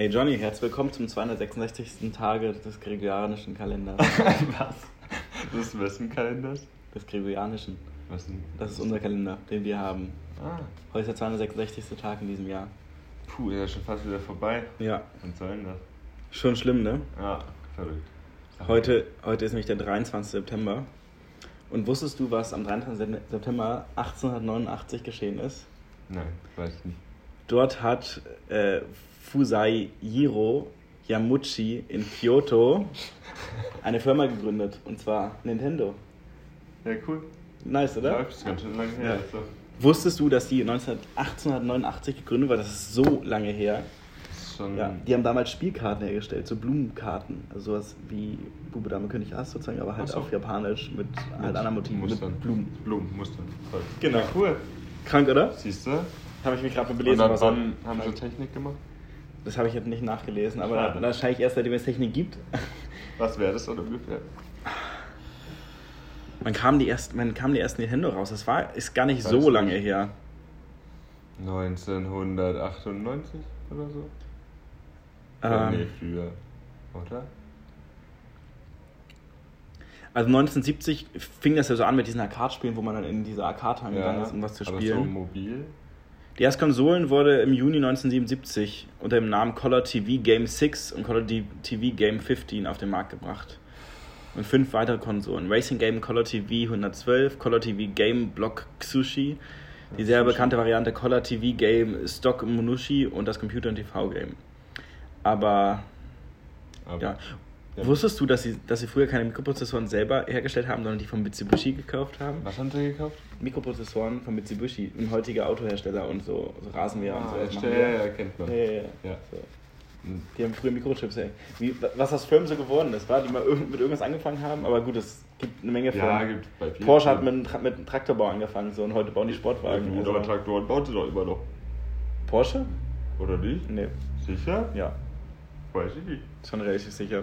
Hey Johnny, herzlich willkommen zum 266. Tage des gregorianischen Kalenders. Was? Des wessen Kalenders? Des gregorianischen. Was denn? Das ist unser Kalender, den wir haben. Ah, Heute ist der 266. Tag in diesem Jahr. puh, ist ja schon fast wieder vorbei. Ja, Was soll denn das? schon schlimm, ne? Ah, verrückt. Heute, heute ist nämlich der 23. September. Und wusstest du, was am 23. September 1889 geschehen ist? Nein, weiß ich nicht. Dort hat äh, Fusajiro Yamuchi in Kyoto eine Firma gegründet. Und zwar Nintendo. Ja, cool. Nice, oder? Läuft, ist ganz schön lange her. Ja. Doch, Wusstest du, dass die 19, 1889 gegründet war? Das ist so lange her. schon. Ja, die haben damals Spielkarten hergestellt, so Blumenkarten. Also sowas wie Bube, Dame, König, Ass sozusagen, aber halt so. auf Japanisch mit, halt anderen Motiven, Mustern. mit Blumen. Blumen, Mustern. Voll. Genau. Ja, cool. Krank, oder? Siehst du? Habe ich mich gerade mal Und belesen. dann haben sie Technik gemacht? Das habe ich jetzt nicht nachgelesen, aber Schade. wahrscheinlich erst seitdem es Technik gibt. Was wäre das oder ungefähr? Man kam die ersten, man kam die ersten Nintendo raus. Das war, ist gar nicht Weiß so nicht. lange her. 1998 oder so? Ähm, nee, früher. Oder? Also 1970 fing das ja so an mit diesen Arcade-Spielen, wo man dann in diese Arcade gegangen ist, um was zu aber spielen. so mobil? Die erste Konsolen wurde im Juni 1977 unter dem Namen Color TV Game 6 und Color TV Game 15 auf den Markt gebracht. Und fünf weitere Konsolen. Racing Game Color TV 112, Color TV Game Block Xushi, die sehr bekannte Variante Color TV Game Stock Monushi und das Computer- und TV-Game. Aber, Aber, ja. Ja. Wusstest du, dass sie, dass sie früher keine Mikroprozessoren selber hergestellt haben, sondern die von Mitsubishi gekauft haben? Was haben sie gekauft? Mikroprozessoren von Mitsubishi, ein heutiger Autohersteller und so, so Rasenmäher und so. ja, das ja, ja, ja, kennt man. Ja, ja, ja. Ja. So. Hm. Die haben früher Mikrochips, ey. Wie, was aus Firmen so geworden ist, war, die mal mit irgendwas angefangen haben, aber gut, es gibt eine Menge Ja, Firmen. gibt bei vielen. Porsche hat mit, mit einem Traktorbau angefangen so, und heute bauen die Sportwagen. Aber Also, Traktoren baut sie doch immer noch. Porsche? Oder nicht? Nee, Sicher? ja, Weiß ich nicht. schon relativ sicher.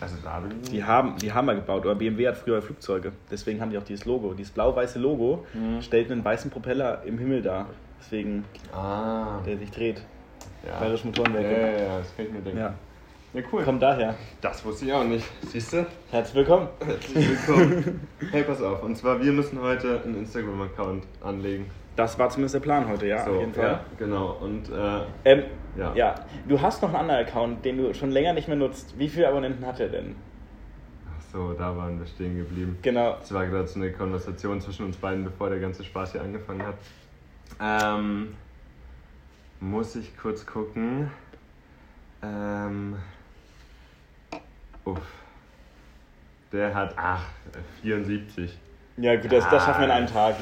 Also da Die haben, die haben mal gebaut, aber BMW hat früher Flugzeuge. Deswegen haben die auch dieses Logo. Dieses blau-weiße Logo Mhm. stellt einen weißen Propeller im Himmel dar. Deswegen, Ah. der sich dreht. Ja. Bayerische Ja, Motorenwerke. ja, ja, das kann ich mir denken. Ja, Ja, cool. kommt daher. Das wusste ich auch nicht. Siehst du? Herzlich willkommen. Herzlich willkommen. hey, pass auf. Und zwar, wir müssen heute einen Instagram-Account anlegen. Das war zumindest der Plan heute, ja, so, auf jeden Fall. Ja, genau. Und äh, Ähm, Ja. ja. du hast noch einen anderen Account, den du schon länger nicht mehr nutzt. Wie viele Abonnenten hat er denn? ach so, da waren wir stehen geblieben. Genau. Es war gerade so eine Konversation zwischen uns beiden, bevor der ganze Spaß hier angefangen hat. Ähm, muss ich kurz gucken. Ähm, uff. Der hat, ach, 74. Ja, gut, das, das schaffen wir in einem Tag.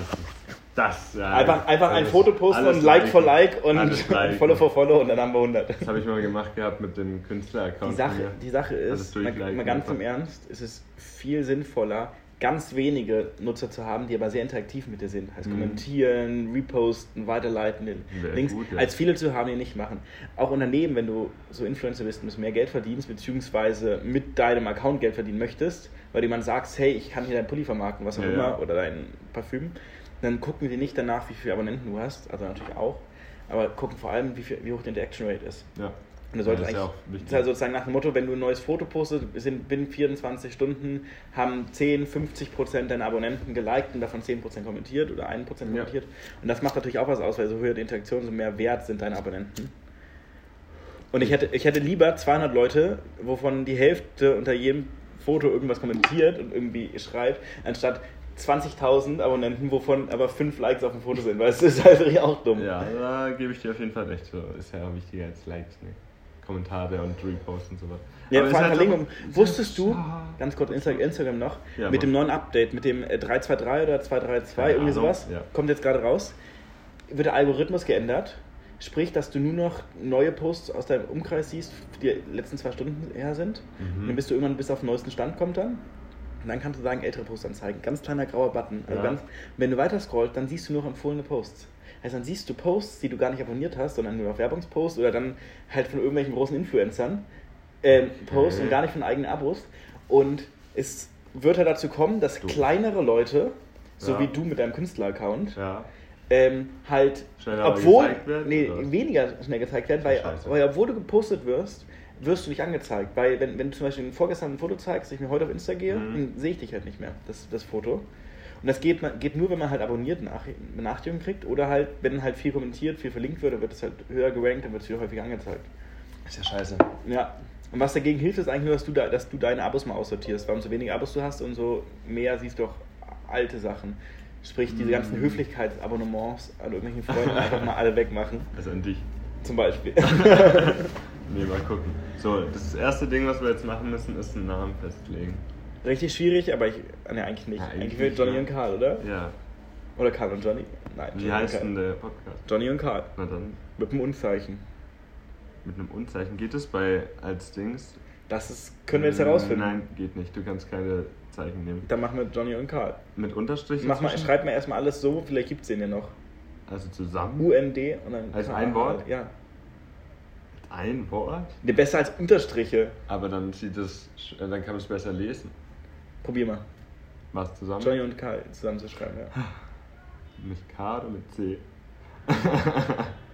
Das, ja. Einfach, einfach ein alles- Foto posten und Like liken. for Like und liken. Follow for Follow und dann haben wir 100. Das habe ich mal gemacht gehabt mit dem Künstler-Account. Die Sache, die Sache ist, mal, mal ganz im Ernst, es ist viel sinnvoller, ganz wenige Nutzer zu haben, die aber sehr interaktiv mit dir sind. Heißt Mhm. kommentieren, reposten, weiterleiten, den Wäre Links, gut, ja. als viele zu haben, die nicht machen. Auch Unternehmen, wenn du so Influencer bist und mehr Geld verdienst, beziehungsweise mit deinem Account Geld verdienen möchtest, weil jemand sagst, hey, ich kann hier dein Pulli vermarkten, was auch Ja, immer, ja. oder dein Parfüm, dann gucken die nicht danach, wie viele Abonnenten du hast, also natürlich auch, aber gucken vor allem, wie, viel, wie hoch die Interaction Rate ist. Ja. Und du solltest das ist ja eigentlich, ist halt sozusagen nach dem Motto, wenn du ein neues Foto postest, sind binnen 24 Stunden haben 10, 50 Prozent deiner Abonnenten geliked und davon 10 Prozent kommentiert oder 1 Prozent Ja. kommentiert. Und das macht natürlich auch was aus, weil so höher die Interaktion, so mehr wert sind deine Abonnenten. Und ich hätte, ich hätte lieber 200 Leute, wovon die Hälfte unter jedem Foto irgendwas kommentiert und irgendwie schreibt, anstatt 20.000 Abonnenten, wovon aber 5 Likes auf dem Foto sind, weil es ist halt auch dumm. Ja, da gebe ich dir auf jeden Fall recht. So, ist ja auch wichtiger als Likes, ne? Kommentare und Reposts und sowas. Ja, Aber vor allem Verlinkung. auch- Wusstest du, Ja. ganz kurz Insta Instagram noch, Ja, mit dem neuen Update, mit dem äh, 323 oder 232, Keine irgendwie sowas, ja. kommt jetzt gerade raus, wird der Algorithmus geändert. Sprich, dass du nur noch neue Posts aus deinem Umkreis siehst, die die letzten zwei Stunden her sind. Mhm. Und dann bist du irgendwann bis auf den neuesten Stand kommt dann. Und dann kannst du sagen, ältere Posts anzeigen. Ganz kleiner grauer Button. Also Ja. ganz, wenn du weiter scrollst, dann siehst du nur noch empfohlene Posts. Also dann siehst du Posts, die du gar nicht abonniert hast, sondern nur noch Werbungsposts oder dann halt von irgendwelchen großen Influencern ähm, Posts Okay. und gar nicht von eigenen Abos. Und es wird halt dazu kommen, dass Du. kleinere Leute, so Ja. wie du mit deinem Künstler-Account, Ja. ähm, halt, Schneller obwohl, gezeigt werden, nee, oder? weniger schnell gezeigt werden, weil, weil obwohl du gepostet wirst, wirst du nicht angezeigt. Weil wenn, wenn du zum Beispiel vorgestern ein Foto zeigst, ich mir heute auf Insta gehe, Mhm. dann sehe ich dich halt nicht mehr, das, das Foto. Und das geht, geht nur, wenn man halt abonniert nach, Benachrichtigungen kriegt oder halt, wenn halt viel kommentiert, viel verlinkt wird, dann wird es halt höher gerankt, dann wird es viel häufiger angezeigt. Ist ja scheiße. Ja. Und was dagegen hilft, ist eigentlich nur, dass du, da, dass du deine Abos mal aussortierst. Weil umso weniger Abos du hast, umso mehr siehst du auch alte Sachen. Sprich, diese ganzen Mm. Höflichkeitsabonnements an irgendwelchen Freunden einfach mal alle wegmachen. Also an dich. Zum Beispiel. Nee, mal gucken. So, das erste Ding, was wir jetzt machen müssen, ist einen Namen festlegen. Richtig schwierig, aber ich. Ne, eigentlich nicht. Ja, eigentlich eigentlich will nicht, Johnny ne? und Karl, oder? Ja. Oder Karl und Johnny? Nein. Wie Johnny heißt und denn der Podcast? Johnny und Karl. Na dann, Mit einem Unzeichen. mit einem Unzeichen. Geht es bei als Dings? Das ist, können wir jetzt herausfinden. Nein, geht nicht. Du kannst keine Zeichen nehmen. Dann machen wir Johnny und Karl. Mit Unterstrich? Mach mal, schreib mal erstmal alles so, vielleicht gibt es den ja noch. Also zusammen? UND und dann. Als ein Wort? Ja. Ein Wort? Ne, besser als Unterstriche. Aber dann sieht es, äh, dann kann man es besser lesen. Probier mal. Was zusammen? Johnny und Karl zusammenzuschreiben, ja. Mit K oder mit C?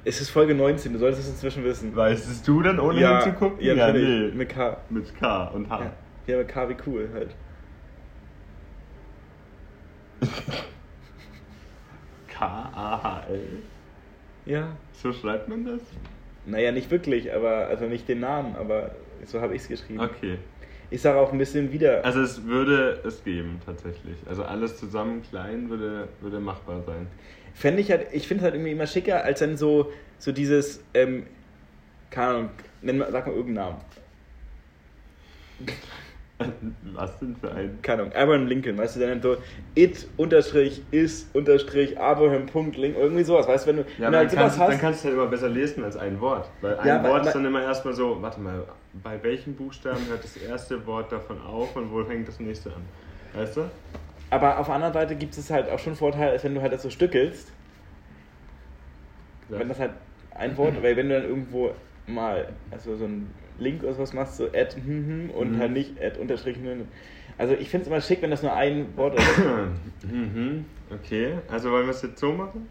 Es ist Folge 19, du solltest es inzwischen wissen. Weißt es du dann ohne ja, hinzugucken? Ja, ja nee. Mit K. Mit K und H. Ja. ja, mit K wie cool halt. K-A-H-L. Ja. So schreibt man das? Naja, nicht wirklich, aber, also nicht den Namen, aber so habe ich es geschrieben. Okay. Ich sage auch ein bisschen wieder. Also es würde es geben, tatsächlich. Also alles zusammen klein würde, würde machbar sein. Fände ich halt, ich finde es halt irgendwie immer schicker, als dann so, so dieses, ähm, keine Ahnung, nenn mal, sag mal irgendeinen Namen. Was denn für ein... Keine Ahnung, Abraham Lincoln, weißt du, dann so it unterstrich is unterstrich Abraham Punkt Lincoln, irgendwie sowas, weißt du, wenn du, Ja, wenn du halt sowas kannst, dann hast. kannst du halt immer besser lesen als ein Wort. Weil ein Ja, Wort aber- ist dann immer erstmal so, warte mal, bei welchen Buchstaben hört das erste Wort davon auf und wo fängt das nächste an? Weißt du? Aber auf der anderen Seite gibt es halt auch schon Vorteile, als wenn du halt das so stückelst. Ja. Wenn das halt ein Wort, weil wenn du dann irgendwo mal, also so ein Link oder sowas machst, so add hm, hm, und Mhm. halt nicht add unterstrich hm. Also ich finde es immer schick, wenn das nur ein Wort ist. mhm. Okay, also wollen wir es jetzt so machen?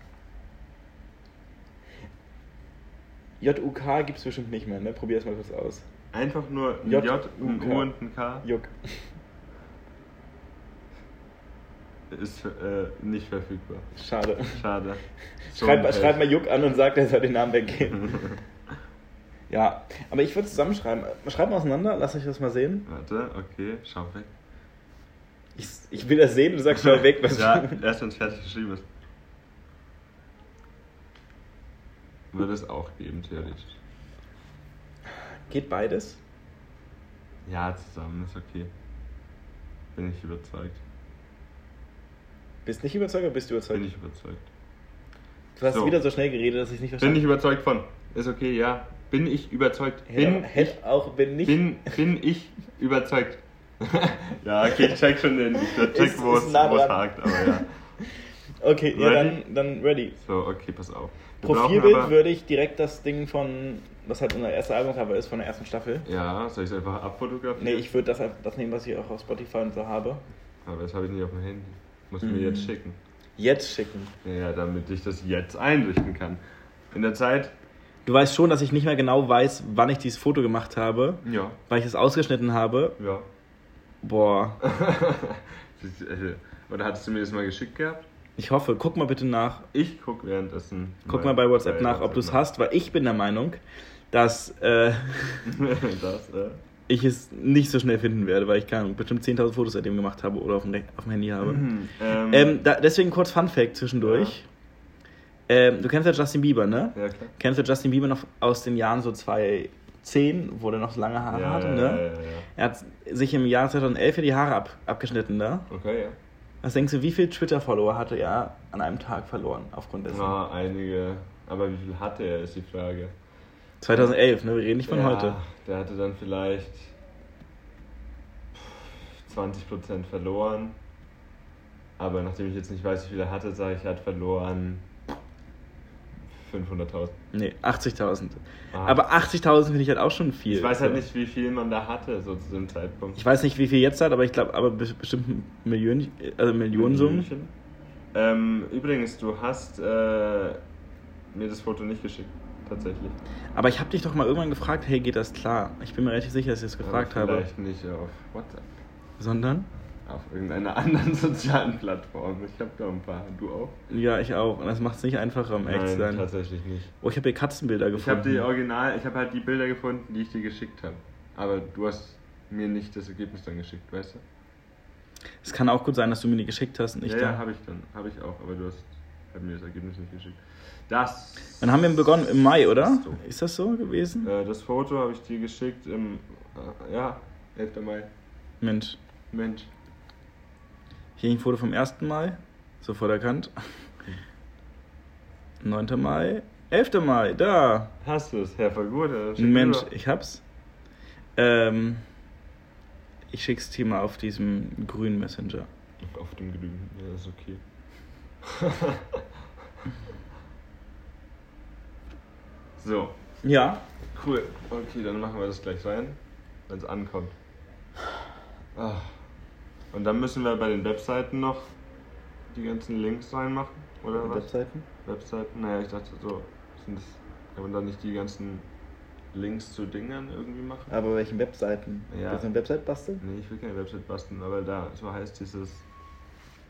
J-U-K gibt es bestimmt nicht mehr, ne? Probier es mal kurz aus. Einfach nur ein J, J, ein U, und ein K Juck. ist äh, nicht verfügbar. Schade. Schade. So Schreib, schreib mal Juck an und sag, er soll den Namen weggeben. ja, aber ich würde zusammenschreiben. Schreib mal auseinander, lass euch das mal sehen. Warte, okay, schau weg. Ich, ich will das sehen, du sagst schau weg. Was ja, erst wenn es fertig geschrieben ist. Würde es auch geben, theoretisch. Geht beides? Ja, zusammen ist okay. Bin ich überzeugt. Bist nicht überzeugt oder bist du überzeugt? Bin ich überzeugt. Du hast So. wieder so schnell geredet, dass ich nicht Bin verstanden ich überzeugt von. Ist okay, ja. Bin ich überzeugt. Bin hätte auch, bin nicht. Bin, bin ich überzeugt. ja, okay, ich check schon den, ich check, wo es nah hakt, aber ja. okay, ja, dann, dann ready. So, okay, pass auf. Wir Profilbild würde ich direkt das Ding von, was halt unser erster Albumcover ist, von der ersten Staffel. Ja, soll ich es einfach abfotografieren? Nee, ich würde das, das nehmen, was ich auch auf Spotify und so habe. Aber das habe ich nicht auf dem Handy. Muss Mhm. mir jetzt schicken. Jetzt schicken. Ja, damit ich das jetzt einrichten kann. In der Zeit, Du weißt schon, dass ich nicht mehr genau weiß, wann ich dieses Foto gemacht habe, ja, weil ich es ausgeschnitten habe. ja. Boah, äh, Oder hattest du mir das mal geschickt gehabt? ich hoffe, guck mal bitte nach. Ich guck währenddessen. Guck mal bei WhatsApp nach, ob du es hast, weil ich bin der Meinung, dass äh, das, äh. ich es nicht so schnell finden werde, weil ich keine Ahnung, bestimmt 10.000 Fotos seitdem gemacht habe oder auf dem, auf dem Handy habe. Ähm, Ähm, da, deswegen kurz Fun Fact zwischendurch. Ähm, du kennst ja Justin Bieber, ne? ja, klar. Kennst du Justin Bieber noch aus den Jahren so 2010, wo der noch so lange Haare Ja, hatte, ja, ne? ja, ja, ja. Er hat sich im Jahr 2011 ja die Haare ab, abgeschnitten, ne? Okay, ja. Was denkst du, wie viele Twitter-Follower hatte er an einem Tag verloren aufgrund dessen? Ah, einige. Aber wie viel hatte er, ist die Frage. 2011, ne? Wir reden nicht von ja, heute. Der hatte dann vielleicht 20% verloren. Aber nachdem ich jetzt nicht weiß, wie viel er hatte, sage ich, er hat verloren 500.000. Nee, 80.000. Ah. Aber 80.000 finde ich halt auch schon viel. Ich weiß halt nicht, wie viel man da hatte, so zu dem Zeitpunkt. Ich weiß nicht, wie viel jetzt hat, aber ich glaube, aber be- bestimmt Millionen, also Millionensummen. Ähm, übrigens, du hast äh, mir das Foto nicht geschickt, tatsächlich. Aber ich habe dich doch mal irgendwann gefragt, hey, geht das klar? Ich bin mir relativ sicher, dass ich es gefragt Aber habe. vielleicht nicht auf WhatsApp. Sondern? Auf irgendeiner anderen sozialen Plattform. Ich habe da ein paar. Du auch? Ja, ich auch. Und das macht es nicht einfacher, um echt zu Nein, sein. tatsächlich nicht. Oh, ich habe hier Katzenbilder Ich habe gefunden. die Original, ich habe halt die Bilder gefunden, die ich dir geschickt habe. Aber du hast mir nicht das Ergebnis dann geschickt, weißt du? Es kann auch gut sein, dass du mir die geschickt hast und ich ja, da. ja, habe ich dann, habe ich auch, aber du hast halt mir das Ergebnis nicht geschickt. Das. Wann haben wir begonnen? Im Mai, oder? So. Ist das so gewesen? Äh, das Foto habe ich dir geschickt im, äh, ja, 11. Mai. Mensch. Mensch. Hier ein Foto vom 1. Mai. Sofort erkannt. 9. Mai. 11. Mai. Da. Hast du es, Herr Vergurde? Mensch, rüber. ich hab's. Ähm, ich schick's dir mal auf diesem grünen Messenger. Auf dem Grünen, ja, ist okay. so, Ja. cool. Okay, dann machen wir das gleich rein, wenn es ankommt. Ah. Und dann müssen wir bei den Webseiten noch die ganzen Links reinmachen, oder was? Webseiten? Webseiten? Naja, ich dachte so, sind das, kann man da nicht die ganzen Links zu Dingern irgendwie machen? Aber welchen Webseiten? Ja. Willst du eine Website basteln? Nee, ich will keine Website basteln, aber da, so heißt dieses,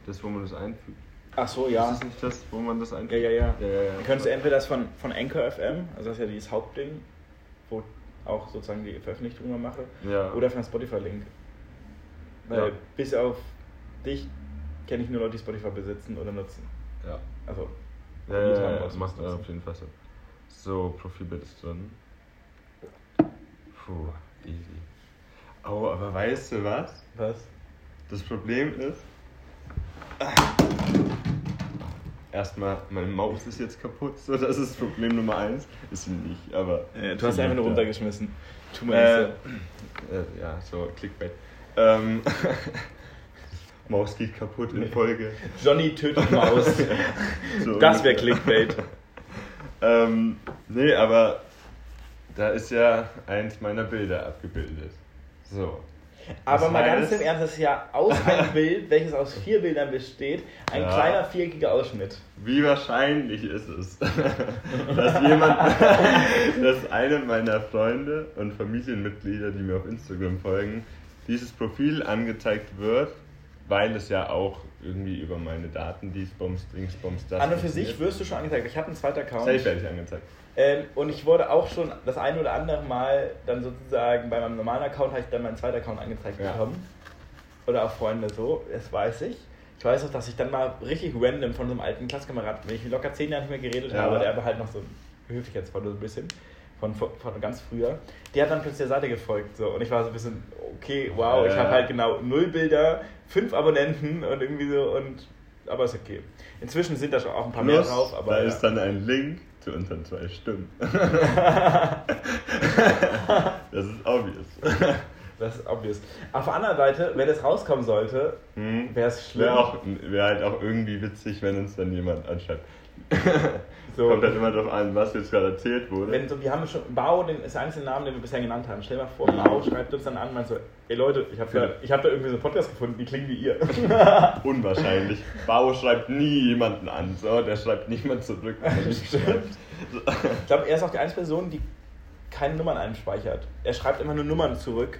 das, wo man das einfügt. Ach so, Ist ja. das nicht das, wo man das einfügt? Ja, ja, ja. ja, ja, ja. Dann könntest du entweder das von, von Anchor FM, also das ist ja dieses Hauptding, wo auch sozusagen die Veröffentlichung mache, Ja. oder von Spotify-Link. Weil Ja. bis auf dich kenne ich nur Leute, die Spotify besitzen oder nutzen. Ja. Also, Ja, ja, ja, ja, macht nutzen. auf jeden Fall so. So, Profilbild ist drin. Puh, easy. Oh, aber weißt du was? Was? Das Problem ist. Erstmal, meine Maus ist jetzt kaputt, so das ist Problem Nummer eins. Ist sie nicht, aber. Äh, du hast sie einfach nur runtergeschmissen. Tu mir Äh, äh, ja, so Clickbait. Ähm, Maus geht kaputt in Folge. Johnny tötet Maus. So das wäre. Clickbait. Ähm, nee, aber da ist ja eins meiner Bilder abgebildet. So. Aber Das mal ganz heißt- im Ernst, das ist ja aus einem Bild, welches aus vier Bildern besteht, ein Ja. kleiner viereckiger Ausschnitt. Wie wahrscheinlich ist es, dass jemand, dass eine meiner Freunde und Familienmitglieder, die mir auf Instagram folgen, dieses Profil angezeigt wird, weil es ja auch irgendwie über meine Daten, dies, Bums, Dings, Bums, das. An und für sich wirst du schon angezeigt. Ich habe einen zweiten Account. Safe werde ich angezeigt. Ähm, und ich wurde auch schon das ein oder andere Mal dann sozusagen bei meinem normalen Account habe ich dann meinen zweiten Account angezeigt Ja. bekommen. Oder auch Freunde so, das weiß ich. Ich weiß auch, dass ich dann mal richtig random von so einem alten Klassenkameraden, wenn ich locker zehn Jahre nicht mehr geredet Ja. habe, der aber halt noch so Höflichkeitsvoll so ein bisschen von, von, ganz früher, der hat dann plötzlich der Seite gefolgt. So. Und ich war so ein bisschen, okay, wow, ich habe halt genau null Bilder, fünf Abonnenten und irgendwie so und aber ist okay. Inzwischen sind da schon auch ein paar mehr Plus, drauf, aber. da ja. ist dann ein Link zu unseren zwei Stimmen. das ist obvious. Das ist obvious. Auf der anderen Seite, wenn es rauskommen sollte, Hm. wäre es schlimm. Wäre wär halt auch irgendwie witzig, wenn uns dann jemand anschreibt. So. Kommt halt immer darauf an, was jetzt gerade erzählt wurde. Wenn so, wir haben schon Bau, den ist der einzige Name, den wir bisher genannt haben. Stell dir mal vor, Bau schreibt uns dann an und meint so, ey Leute, ich habe da, ich hab da irgendwie so einen Podcast gefunden, die klingen wie ihr. Unwahrscheinlich. Bau schreibt nie jemanden an. So, der schreibt niemand zurück. er. Ich glaube, er ist auch die einzige Person, die keine Nummern einspeichert. Er schreibt immer nur Nummern zurück.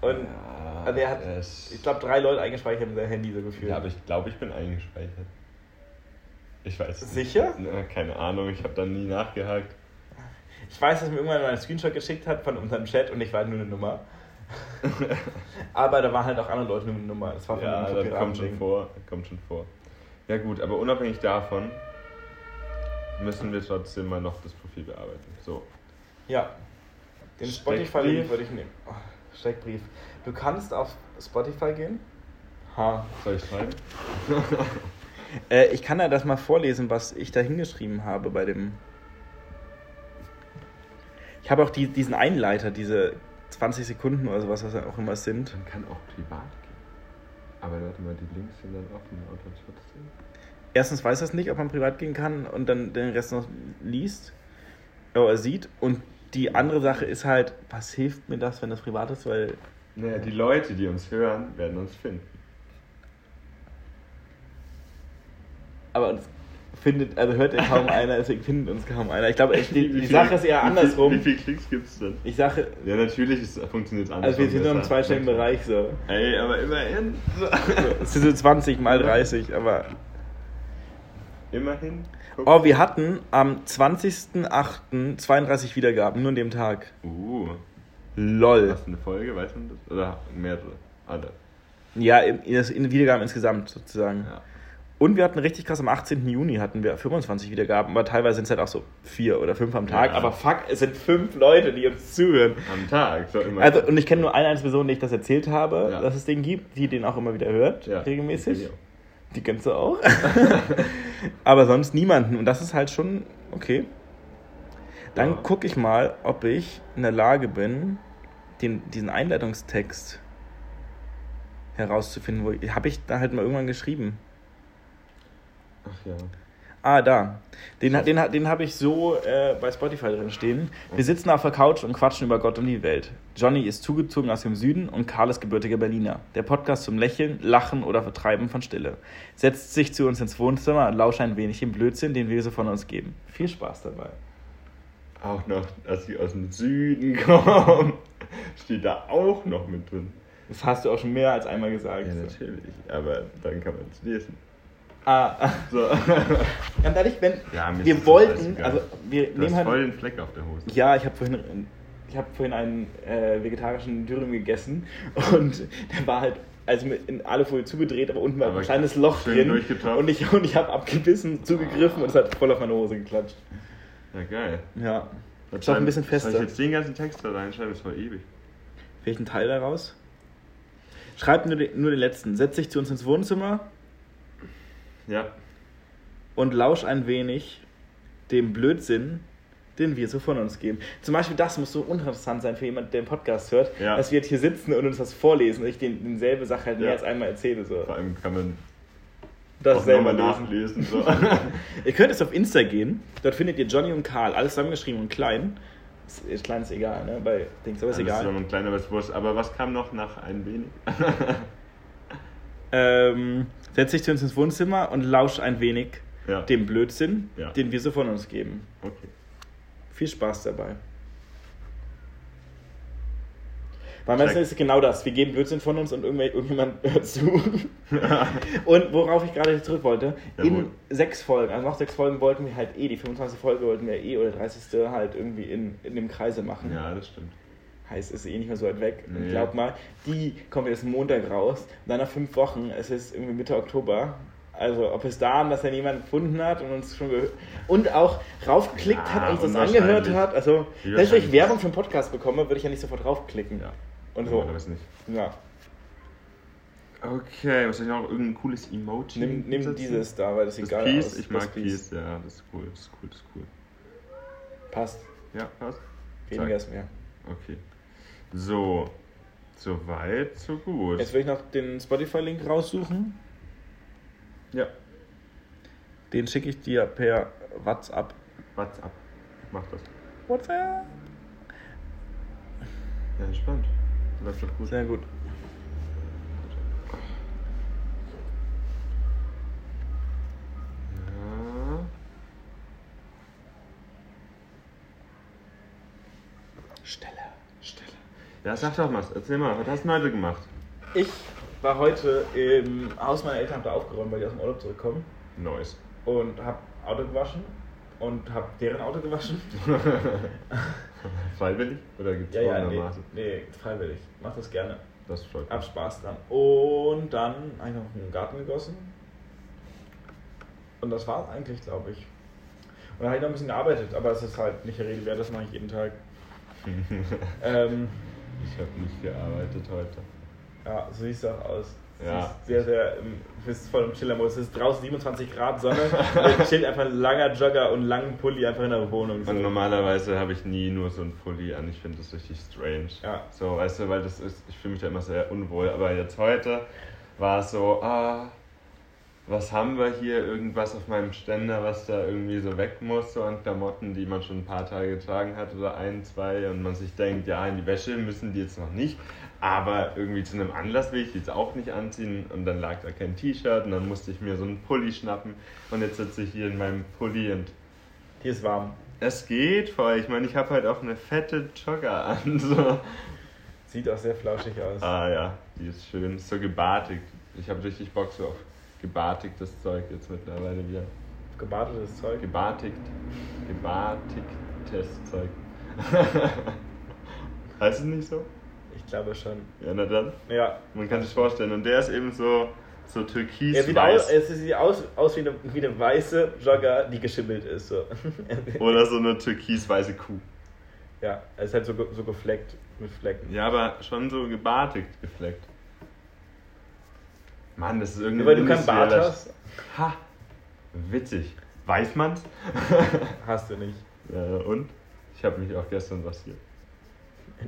Und Ja, also er hat, ich glaube, drei Leute eingespeichert in sein Handy so gefühlt. Ja, aber ich glaube, ich bin eingespeichert. Ich weiß nicht. Sicher? Na, keine Ahnung, ich habe da nie nachgehakt. Ich weiß, dass mir irgendwann mal ein Screenshot geschickt hat von unserem Chat und ich war halt nur eine Nummer. aber da waren halt auch andere Leute nur eine Nummer. Das war von Ja, das kommt schon vor. Kommt schon vor. Ja gut, aber unabhängig davon müssen wir trotzdem mal noch das Profil bearbeiten. So. Ja. Den. Spotify-Link würde ich nehmen. Oh, Steckbrief. Du kannst auf Spotify gehen. Ha. Soll ich schreiben? Äh, ich kann ja das mal vorlesen, was ich da hingeschrieben habe bei dem. Ich habe auch die, diesen Einleiter, diese 20 Sekunden oder sowas, was ja auch immer sind. Man kann auch privat gehen. Aber warte mal, die Links sind dann offen, oder trotzdem? Erstens weiß das nicht, ob man privat gehen kann und dann den Rest noch liest oder sieht. Und die andere Sache ist halt, was hilft mir das, wenn das privat ist? Weil Naja, die Leute, die uns hören, werden uns finden. Aber uns findet, also hört ja kaum einer, deswegen findet uns kaum einer. Ich glaube, die, Wie die viel- Sache ist eher wie andersrum. Wie viele Klicks gibt's denn? Ich sage, Ja, natürlich funktioniert es anders. also wir sind nur im zweistelligen Bereich so. Ey, aber immerhin. So. Es sind so 20 mal 30, aber. immerhin. Oh, wir hatten am 20.08. 32 Wiedergaben, nur an dem Tag. Uh, LOL. was eine Folge, weiß man das? Oder mehrere? Alle. Ja, in, in Wiedergaben insgesamt sozusagen. Ja. Und wir hatten richtig krass, am 18. Juni hatten wir 25 Wiedergaben, aber teilweise sind es halt auch so vier oder fünf am Tag. Ja. Aber fuck, es sind fünf Leute, die uns zuhören. Am Tag. So immer. Also, und ich kenne nur eine einzige Person, die ich das erzählt habe, Ja. dass es den gibt, die den auch immer wieder hört, Ja. regelmäßig. Die kennst du auch. aber sonst niemanden. Und das ist halt schon okay. Dann gucke ich mal, ob ich in der Lage bin, den, diesen Einleitungstext herauszufinden. Wo habe ich da halt mal irgendwann geschrieben. Ach ja. Ah, da. Den, den, den habe ich so äh, bei Spotify drin stehen. Wir sitzen auf der Couch und quatschen über Gott und die Welt. Johnny ist zugezogen aus dem Süden und Karl ist gebürtiger Berliner. Der Podcast zum Lächeln, Lachen oder Vertreiben von Stille. Setzt sich zu uns ins Wohnzimmer und lauscht ein wenig den Blödsinn, den wir so von uns geben. Viel Spaß dabei. Auch noch, dass sie aus dem Süden kommen. Steht da auch noch mit drin. Das hast du auch schon mehr als einmal gesagt. Ja, natürlich. Aber dann kann man es lesen. Ah. So. ganz ehrlich, wenn Ja, wir das wollten, also wir Du nehmen hast halt. voll den Fleck auf der Hose. Ja, ich habe vorhin, ich hab vorhin einen äh, vegetarischen Dürüm gegessen und der war halt also mit in alle Folie zugedreht, aber unten war Aber ein kleines Loch drin und ich, und ich habe abgebissen, zugegriffen und es hat voll auf meine Hose geklatscht. Ja, geil. Ja. Was Ist auch ein bisschen Soll fester. ich jetzt den ganzen Text da reinschreiben? Das war ewig. Welchen Teil daraus? Schreibt nur den, nur den letzten. Setz dich zu uns ins Wohnzimmer Ja. und lausch ein wenig dem Blödsinn, den wir so von uns geben. Zum Beispiel, das muss so uninteressant sein für jemanden, der den Podcast hört, Ja. dass wir jetzt hier sitzen und uns das vorlesen und ich den, denselbe Sache halt mehr Ja. als einmal erzähle. So. Vor allem kann man Das auch selber nachlesen. So. Ihr könnt jetzt auf Insta gehen, dort findet ihr Johnny und Karl, alles zusammengeschrieben und klein. Ist, ist klein ist egal, ne? Bei Dings, aber ist Alles egal. zusammen und klein, aber ist wurscht. Aber was kam noch nach ein wenig? Ähm, setz dich zu uns ins Wohnzimmer und lausch ein wenig Ja. dem Blödsinn, Ja. den wir so von uns geben. Okay. Viel Spaß dabei. Weil meistens Check. ist es genau das. Wir geben Blödsinn von uns und irgendjemand hört zu. und worauf ich gerade zurück wollte, Jawohl. in sechs Folgen, also noch sechs Folgen wollten wir halt eh, die 25. Folge wollten wir eh oder 30. halt irgendwie in, in dem Kreise machen. Ja, das stimmt. Heißt, ist eh nicht mehr so weit weg. Und Nee. glaub mal, die kommt jetzt Montag raus. Und dann nach fünf Wochen, es ist irgendwie Mitte Oktober. Also, ob es da, dass er jemand gefunden hat und uns schon gehört und auch raufgeklickt Ja, hat und uns das angehört hat. Also, wenn ich Werbung für einen Podcast bekomme, würde ich ja nicht sofort draufklicken. Ja. Und so. Normalerweise nicht. Ja. Okay, was ich noch? Irgendein cooles Emoji? Nimm, nimm dieses da, weil das sieht Das geil Peace, aus. ich Das mag Peace. ja, das ist cool, das ist cool, das ist cool. Passt. Ja, passt. Weniger ist mehr. Okay. So, so weit, so gut. Jetzt will ich noch den Spotify-Link raussuchen. Ja, Den schicke ich dir per WhatsApp. WhatsApp. Mach das. WhatsApp? Ja, entspannt. Läuft doch gut. Sehr gut. Ja, sag doch mal, erzähl mal, was hast du heute gemacht? Ich war heute im Haus meiner Eltern, hab da aufgeräumt, weil die aus dem Urlaub zurückkommen. Neues. Und hab Auto gewaschen. Und hab deren Auto gewaschen. Freiwillig oder Ja, ja, nee, nee, freiwillig. Mach das gerne. Das freut Hab mich. Spaß dran. Und dann habe ich noch einen Garten gegossen. Und das war's eigentlich, glaube ich. Und dann habe ich noch ein bisschen gearbeitet, aber das ist halt nicht der Rede wert, das mache ich jeden Tag. Ähm, ich habe nicht gearbeitet heute. ja, so siehst du auch aus. Ja. sehr, sehr, im- du bist voll im Chiller-Modus. Es ist draußen 27 Grad Sonne. und chillt einfach ein langer Jogger und einen langen Pulli einfach in der Wohnung. So. Und normalerweise habe ich nie nur so ein Pulli an. Ich finde das richtig strange. Ja. So, weißt du, weil das ist, ich fühle mich da immer sehr unwohl. Aber jetzt heute war es so, ah, was haben wir hier? Irgendwas auf meinem Ständer, was da irgendwie so weg muss, so an Klamotten, die man schon ein paar Tage getragen hat oder ein, zwei und man sich denkt, ja, in die Wäsche müssen die jetzt noch nicht, aber irgendwie zu einem Anlass will ich die jetzt auch nicht anziehen und dann lag da kein T-Shirt und dann musste ich mir so einen Pulli schnappen und jetzt sitze ich hier in meinem Pulli und Hier ist warm. es geht voll. Ich meine, ich habe halt auch eine fette Jogger an. So. Sieht auch sehr flauschig aus. Ah ja, die ist schön, ist so gebartigt. Ich habe richtig Bock so auf gebartigtes Zeug jetzt mittlerweile wieder. Gebadetes Zeug. Gebartigt. Gebartigtes Zeug. heißt es nicht so? Ich glaube schon. Ja, na dann. Ja. Man kann sich vorstellen. Und der ist eben so, so Er sieht, türkis-weiß. aus, es sieht aus, aus wie, eine, wie eine weiße Jogger, die geschimmelt ist. So. Oder so eine türkis-weiße Kuh. ja, es ist halt so, so gefleckt mit Flecken. Ja, aber schon so gebartigt gefleckt. Mann, das ist irgendwie. Weil du keinen Bart hast, Ha! Witzig. Weiß man's? hast du nicht. Ja, und? Ich habe mich auch gestern rasiert.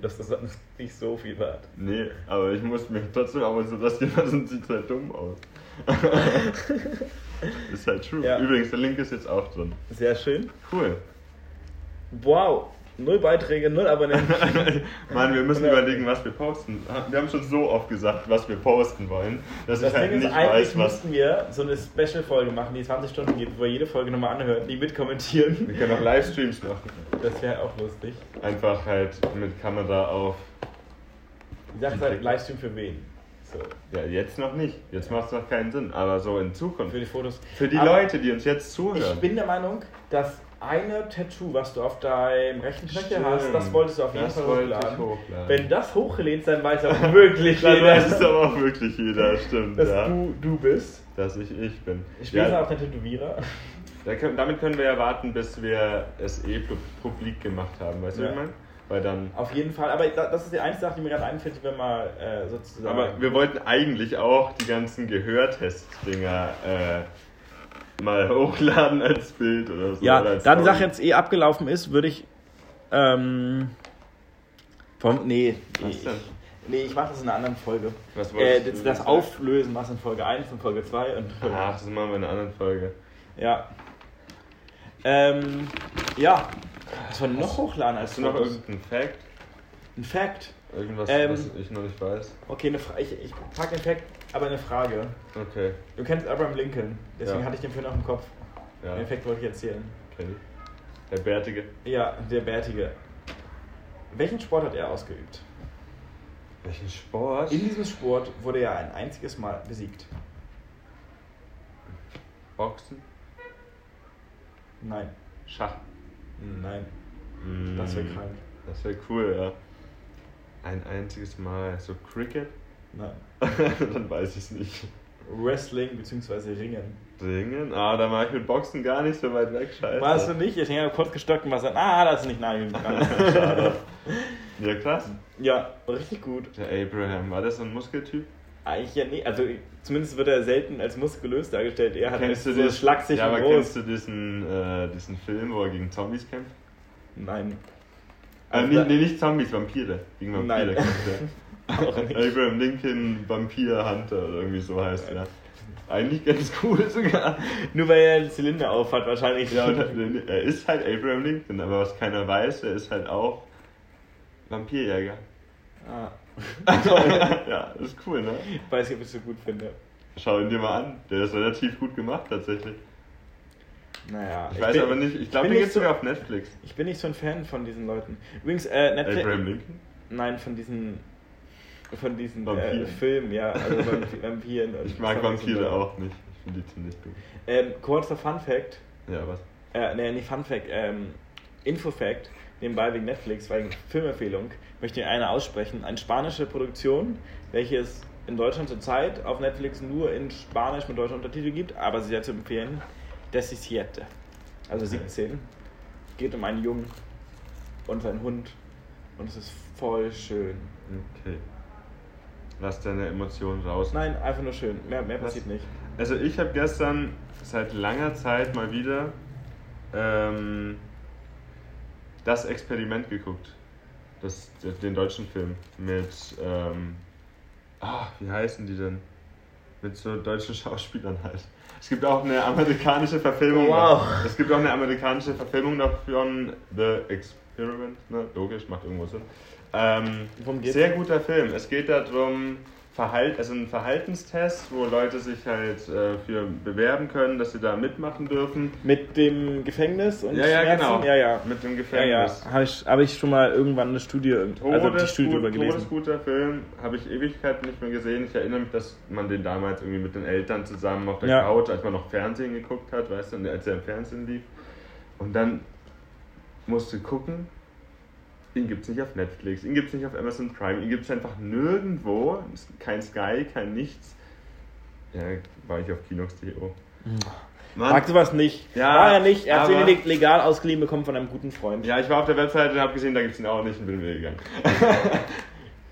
Das ist sonst nicht so viel wert. Nee, aber ich muss mich trotzdem aber so rasieren, sonst sieht halt dumm aus. ist halt true. Ja. Übrigens, der Link ist jetzt auch drin. Sehr schön. Cool. Wow, null Beiträge, null Abonnenten. Mann, wir müssen überlegen, was wir posten. Wir haben schon so oft gesagt, was wir posten wollen, dass Das ich halt Ding ist, nicht eigentlich weiß, was. müssten wir so eine Special-Folge machen, die 20 Stunden geht, wo wir jede Folge nochmal anhören, die mitkommentieren. Wir können auch Livestreams machen. Das wäre auch lustig. Einfach halt mit Kamera auf. Ich sag halt Livestream für wen? So, Ja, jetzt noch nicht. Jetzt macht es noch keinen Sinn. Aber so in Zukunft. für die Fotos. Für die Aber Leute, die uns jetzt zuhören. Ich bin der Meinung, dass eine Tattoo, was du auf deinem rechten Knöchel hast, das wolltest du auf jeden Das Fall hochladen. hochladen. Wenn das hochgelädt sein weiß auch wirklich Dann jeder, weiß es aber auch wirklich jeder, stimmt. dass ja. du du bist. Dass ich ich bin. Ich bin Ja, auch der Tätowierer. da können, damit können wir ja warten, bis wir es eh pu- publik gemacht haben, weißt du, Ja. wie ich meine? Weil dann. Auf jeden Fall. Aber da- das ist die einzige Sache, die mir gerade einfällt, die wir mal äh, sozusagen. Aber wir wollten eigentlich auch die ganzen Gehörtest-Dinger äh, mal hochladen als Bild oder so. Ja, oder da die. Sache jetzt eh abgelaufen ist, würde ich. Ähm, vom, nee. Was denn? Nee, ich mache das in einer anderen Folge. Was Äh, wolltest du das, das? Auflösen, was in Folge 1 und Folge 2 und Folge Ach, das machen wir in einer anderen Folge. Ja. Ähm, ja. Was wir noch hochladen als Hast du noch Fotos? irgendeinen Fact? Ein Fact. Irgendwas, Ähm, was ich noch nicht weiß? Okay, eine Fra ich, ich pack den Fact, aber eine Frage. Okay. Du kennst Abraham Lincoln, deswegen Ja. hatte ich den vorhin auf dem Kopf. Ja, Den Fact wollte ich erzählen. kenn ich. Der Bärtige. Ja, der Bärtige. Welchen Sport hat er ausgeübt? Welchen Sport? In diesem Sport wurde er ein einziges Mal besiegt. Boxen? Nein, Schach? Nein, Mm, das wäre krank. Das wäre cool, ja. Ein einziges Mal. So Cricket? Nein. Dann weiß ich es nicht. Wrestling bzw. Ringen. Ringen? Ah, da war ich mit Boxen gar nicht so weit weg, scheiße. Warst du nicht? Ich ja kurz gestockt und war so, ah, das ist nicht nein. Schade. Ja, krass. ja, richtig gut. Der Abraham, war das so ein Muskeltyp? Eigentlich ja nee, also zumindest wird er selten als muskulös dargestellt. Er hat Kennst du so schlaksig Ja, aber groß. kennst du diesen, äh, diesen Film, wo er gegen Zombies kämpft? Nein. Äh, Also nee, nee, nicht Zombies, Vampire. Gegen Vampire Nein. kämpft er. Auch nicht. Abraham Lincoln Vampir Hunter oder irgendwie so heißt er. Eigentlich ganz cool sogar. Nur weil er einen Zylinder auf hat, wahrscheinlich. Ja, er ist halt Abraham Lincoln, aber was keiner weiß, er ist halt auch Vampirjäger. ah, ja, ist cool, ne? ich weiß nicht, ob ich es so gut finde. Schau ihn dir mal an. Der ist relativ gut gemacht tatsächlich. Naja. Ich, weiß bin- aber nicht, ich glaube, bin der gibt's so- sogar auf Netflix. Ich bin nicht so ein Fan von diesen Leuten. Übrigens, äh, Netflix. Abraham Lincoln? Nein, von diesen. Von diesen äh. Filmen, ja. Also Vamp- Vampiren. Ich mag Vampire auch nicht. Ich finde die ziemlich gut. Ähm, kurzer Fun Fact. Ja, was? Äh, nee, nicht Fun Fact, ähm, Info Fact, nebenbei wegen Netflix, wegen Filmempfehlung, möchte ich eine aussprechen. Eine spanische Produktion, welche es in Deutschland zurzeit auf Netflix nur in Spanisch mit deutschen Untertiteln gibt, aber sehr zu empfehlen, Desisiete. Also Okay. 17. Geht um einen Jungen und seinen Hund und es ist voll schön. Okay. Lass deine Emotionen raus. Nein, einfach nur schön. Mehr, mehr passiert nicht. Also ich habe gestern seit langer Zeit mal wieder ähm, das Experiment geguckt. Das, den deutschen Film mit, ähm, ah, wie heißen die denn? mit so deutschen Schauspielern halt. Es gibt auch eine amerikanische Verfilmung. Wow. Es gibt auch eine amerikanische Verfilmung davon, The Experiment. Ne? Logisch, macht irgendwo Sinn. Ähm, Worum geht's? sehr guter Film. Es geht darum, Verhalt, also ein Verhaltenstest, wo Leute sich halt äh, für bewerben können, dass sie da mitmachen dürfen. Mit dem Gefängnis und Ja, ja, Schmerzen? genau. Ja, ja. Mit dem Ja, ja. Gefängnis. Habe ich, hab ich schon mal irgendwann eine Studie, also die Studie drüber gelesen. Todesguter Film, habe ich Ewigkeiten nicht mehr gesehen. Ich erinnere mich, dass man den damals irgendwie mit den Eltern zusammen auf der Ja. Couch, als man noch Fernsehen geguckt hat, weißt du, als er im Fernsehen lief. Und dann musst du gucken, ihn gibt es nicht auf Netflix, ihn gibt es nicht auf Amazon Prime, ihn gibt es einfach nirgendwo, kein Sky, kein nichts. Ja, war ich auf Kinox.de. Mann. Mag sowas nicht. Ja, War er nicht. Er hat aber- den legal ausgeliehen bekommen von einem guten Freund. Ja, ich war auf der Webseite und habe gesehen, da gibt es ihn auch nicht und bin wieder gegangen.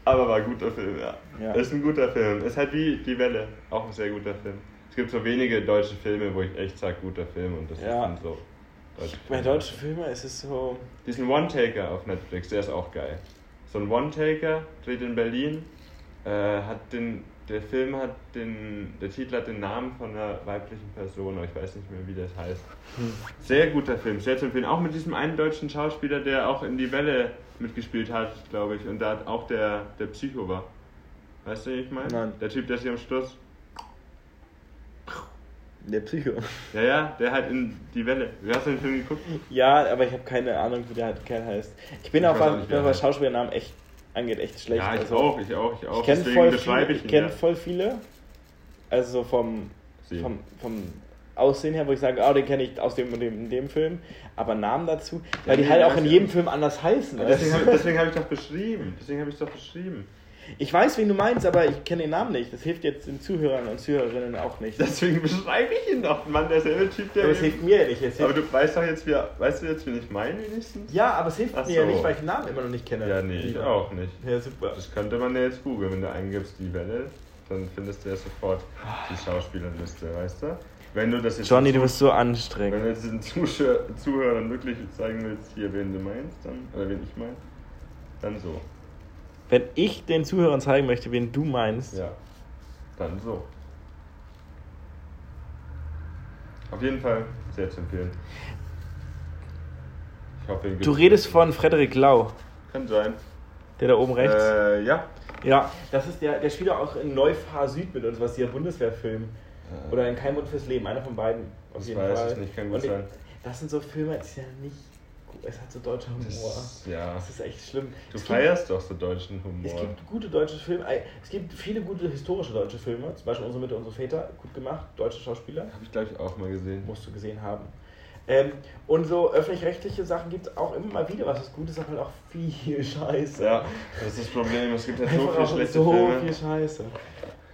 Aber war ein guter Film, ja. Ja. Ist ein guter Film. Ist halt wie Die Welle, auch ein sehr guter Film. Es gibt so wenige deutsche Filme, wo ich echt sage, guter Film und das Ja. sind so deutsche Bei deutschen Filmen ist es so. Diesen One-Taker auf Netflix, der ist auch geil. So ein One-Taker, dreht in Berlin, äh, hat den, der Film hat den, der Titel hat den Namen von einer weiblichen Person, aber ich weiß nicht mehr, wie das heißt. Sehr guter Film, sehr zu empfehlen. Auch mit diesem einen deutschen Schauspieler, der auch in Die Welle mitgespielt hat, glaube ich, und da hat auch der, der Psycho war. Weißt du, wie ich meine? Nein. Der Typ, der sich am Schluss. Der Psycho. Ja, ja, der hat in Die Welle. Du hast den Film geguckt? Ja, aber ich habe keine Ahnung, wie der Kerl heißt. Ich bin Ich auch was. Schauspielernamen echt angeht, echt schlecht. Ja, ich Also, auch, ich auch, ich auch. Ich kenne voll, viele, ich kenn ja. voll viele. Also so vom, Sie. vom, vom Aussehen her, wo ich sage, oh, den kenne ich aus dem und dem, in dem Film. Aber Namen dazu, weil die nee, halt auch in jedem. Film anders heißen. Deswegen habe ich doch beschrieben. Deswegen habe ich doch beschrieben. Ich weiß, wen du meinst, aber ich kenne den Namen nicht. Das hilft jetzt den Zuhörern und Zuhörerinnen auch nicht. Deswegen beschreibe ich ihn doch, Mann, derselbe Typ, der. aber es hilft mir ja nicht. Es aber hilft, du weißt doch jetzt, wie, weißt du jetzt, wen ich meine wenigstens? ja, aber es hilft Ach mir ja so. nicht, weil ich den Namen immer noch nicht kenne. Ja, nee, ich auch nicht. Ja, super. Das könnte man ja jetzt googeln, wenn du eingibst die Welle, dann findest du ja sofort die Schauspielerliste, weißt du? Wenn du das jetzt Johnny, du bist so Zuh- wenn anstrengend. du jetzt den Zuhörern wirklich zeigen willst, hier, wen du meinst, dann, oder wen ich meine, dann so. Wenn ich den Zuhörern zeigen möchte, wen du meinst, Ja, dann so. Auf jeden Fall sehr zu empfehlen. Ich hoffe, du redest von Frederik Lau, Kann sein. der da oben rechts. Äh, ja. Ja, das ist der, der spielt auch in Neufahr Süd mit uns, was hier Bundeswehrfilm. Oder in Kein Mund fürs Leben, einer von beiden. Auf Das jeden weiß Fall. ich nicht, kann gut Und sein. Das sind so Filme, die sind ja nicht. Es hat so deutscher Humor. Das, ja. Das ist echt schlimm. Du Es gibt- feierst doch so deutschen Humor. Es gibt gute deutsche Filme, es gibt viele gute historische deutsche Filme, zum Beispiel Unsere Mitte, unsere Väter, gut gemacht, deutsche Schauspieler, Habe ich, glaube ich, auch mal gesehen. musst du gesehen haben. Ähm, und so öffentlich-rechtliche Sachen gibt es auch immer mal wieder, was ist gut ist, aber halt auch viel Scheiße. Ja, das ist das Problem. Es gibt ja so auch schlechte so Filme. viel Scheiße.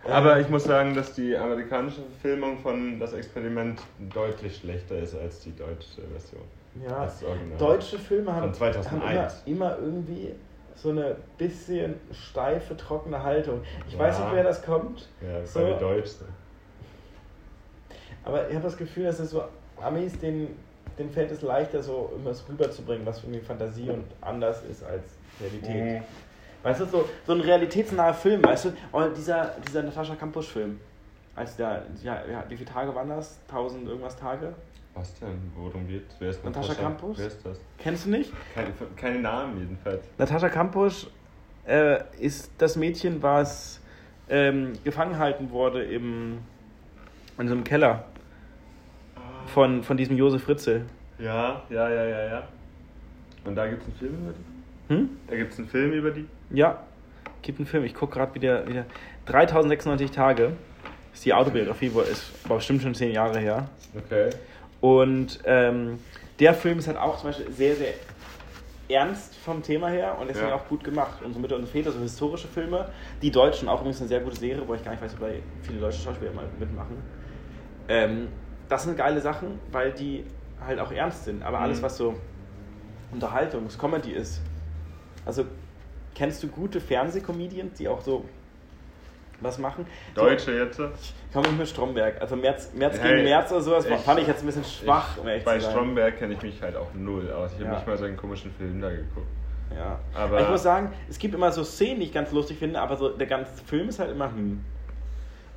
Aber Ähm, ich muss sagen, dass die amerikanische Verfilmung von Das Experiment deutlich schlechter ist als die deutsche Version. Ja, deutsche Filme haben, Von 2001. haben immer, immer irgendwie so eine bisschen steife, trockene Haltung. Ich weiß Ja. nicht, wer das kommt, Ja, das So. war die deutschste. aber ich habe das Gefühl, dass es so Amis, denen, denen fällt es leichter, so irgendwas rüberzubringen, was irgendwie Fantasie und anders ist als Realität. Mhm. Weißt du, so, so ein realitätsnaher Film, weißt du? Oh, dieser, dieser Natascha Kampusch-Film. Als der, ja, ja, wie viele Tage waren das? Tausend irgendwas Tage? Was denn? Worum geht's? Wer ist Natascha Campos? Wer ist das? Kennst du nicht? Keine, keine Namen jedenfalls. Natascha Kampusch äh, ist das Mädchen, was ähm, gefangen gehalten wurde im, in so einem Keller von, von diesem Josef Fritzl. Ja, ja, ja, ja, ja. Und da gibt's einen Film über die? Hm? Da gibt's einen Film über die? Ja, gibt einen Film. Ich gucke gerade wieder, wieder. 3096 Tage ist die Autobiografie, wo ist aber bestimmt schon zehn Jahre her. Okay. Und ähm, der Film ist halt auch zum Beispiel sehr, sehr ernst vom Thema her und deswegen Ja. auch gut gemacht. Unsere Mütter und Väter, so historische Filme. Die Deutschen auch übrigens eine sehr gute Serie, wo ich gar nicht weiß, ob da viele deutsche Schauspieler mal mitmachen. Ähm, das sind geile Sachen, weil die halt auch ernst sind. Aber alles, Mhm. was so Unterhaltungs-, Comedy ist. Also, kennst du gute Fernsehcomedians, die auch so was machen? Deutsche jetzt? So, komm nicht mit Stromberg. Also Merz, Merz Hey, gegen Merz oder sowas ich- fand ich jetzt ein bisschen schwach, um ehrlich Bei. Stromberg kenne ich mich halt auch null aus. Ich habe Ja. nicht mal seinen komischen Film da geguckt. Ja. Aber- ich muss sagen, es gibt immer so Szenen, die ich ganz lustig finde, aber so der ganze Film ist halt immer hm.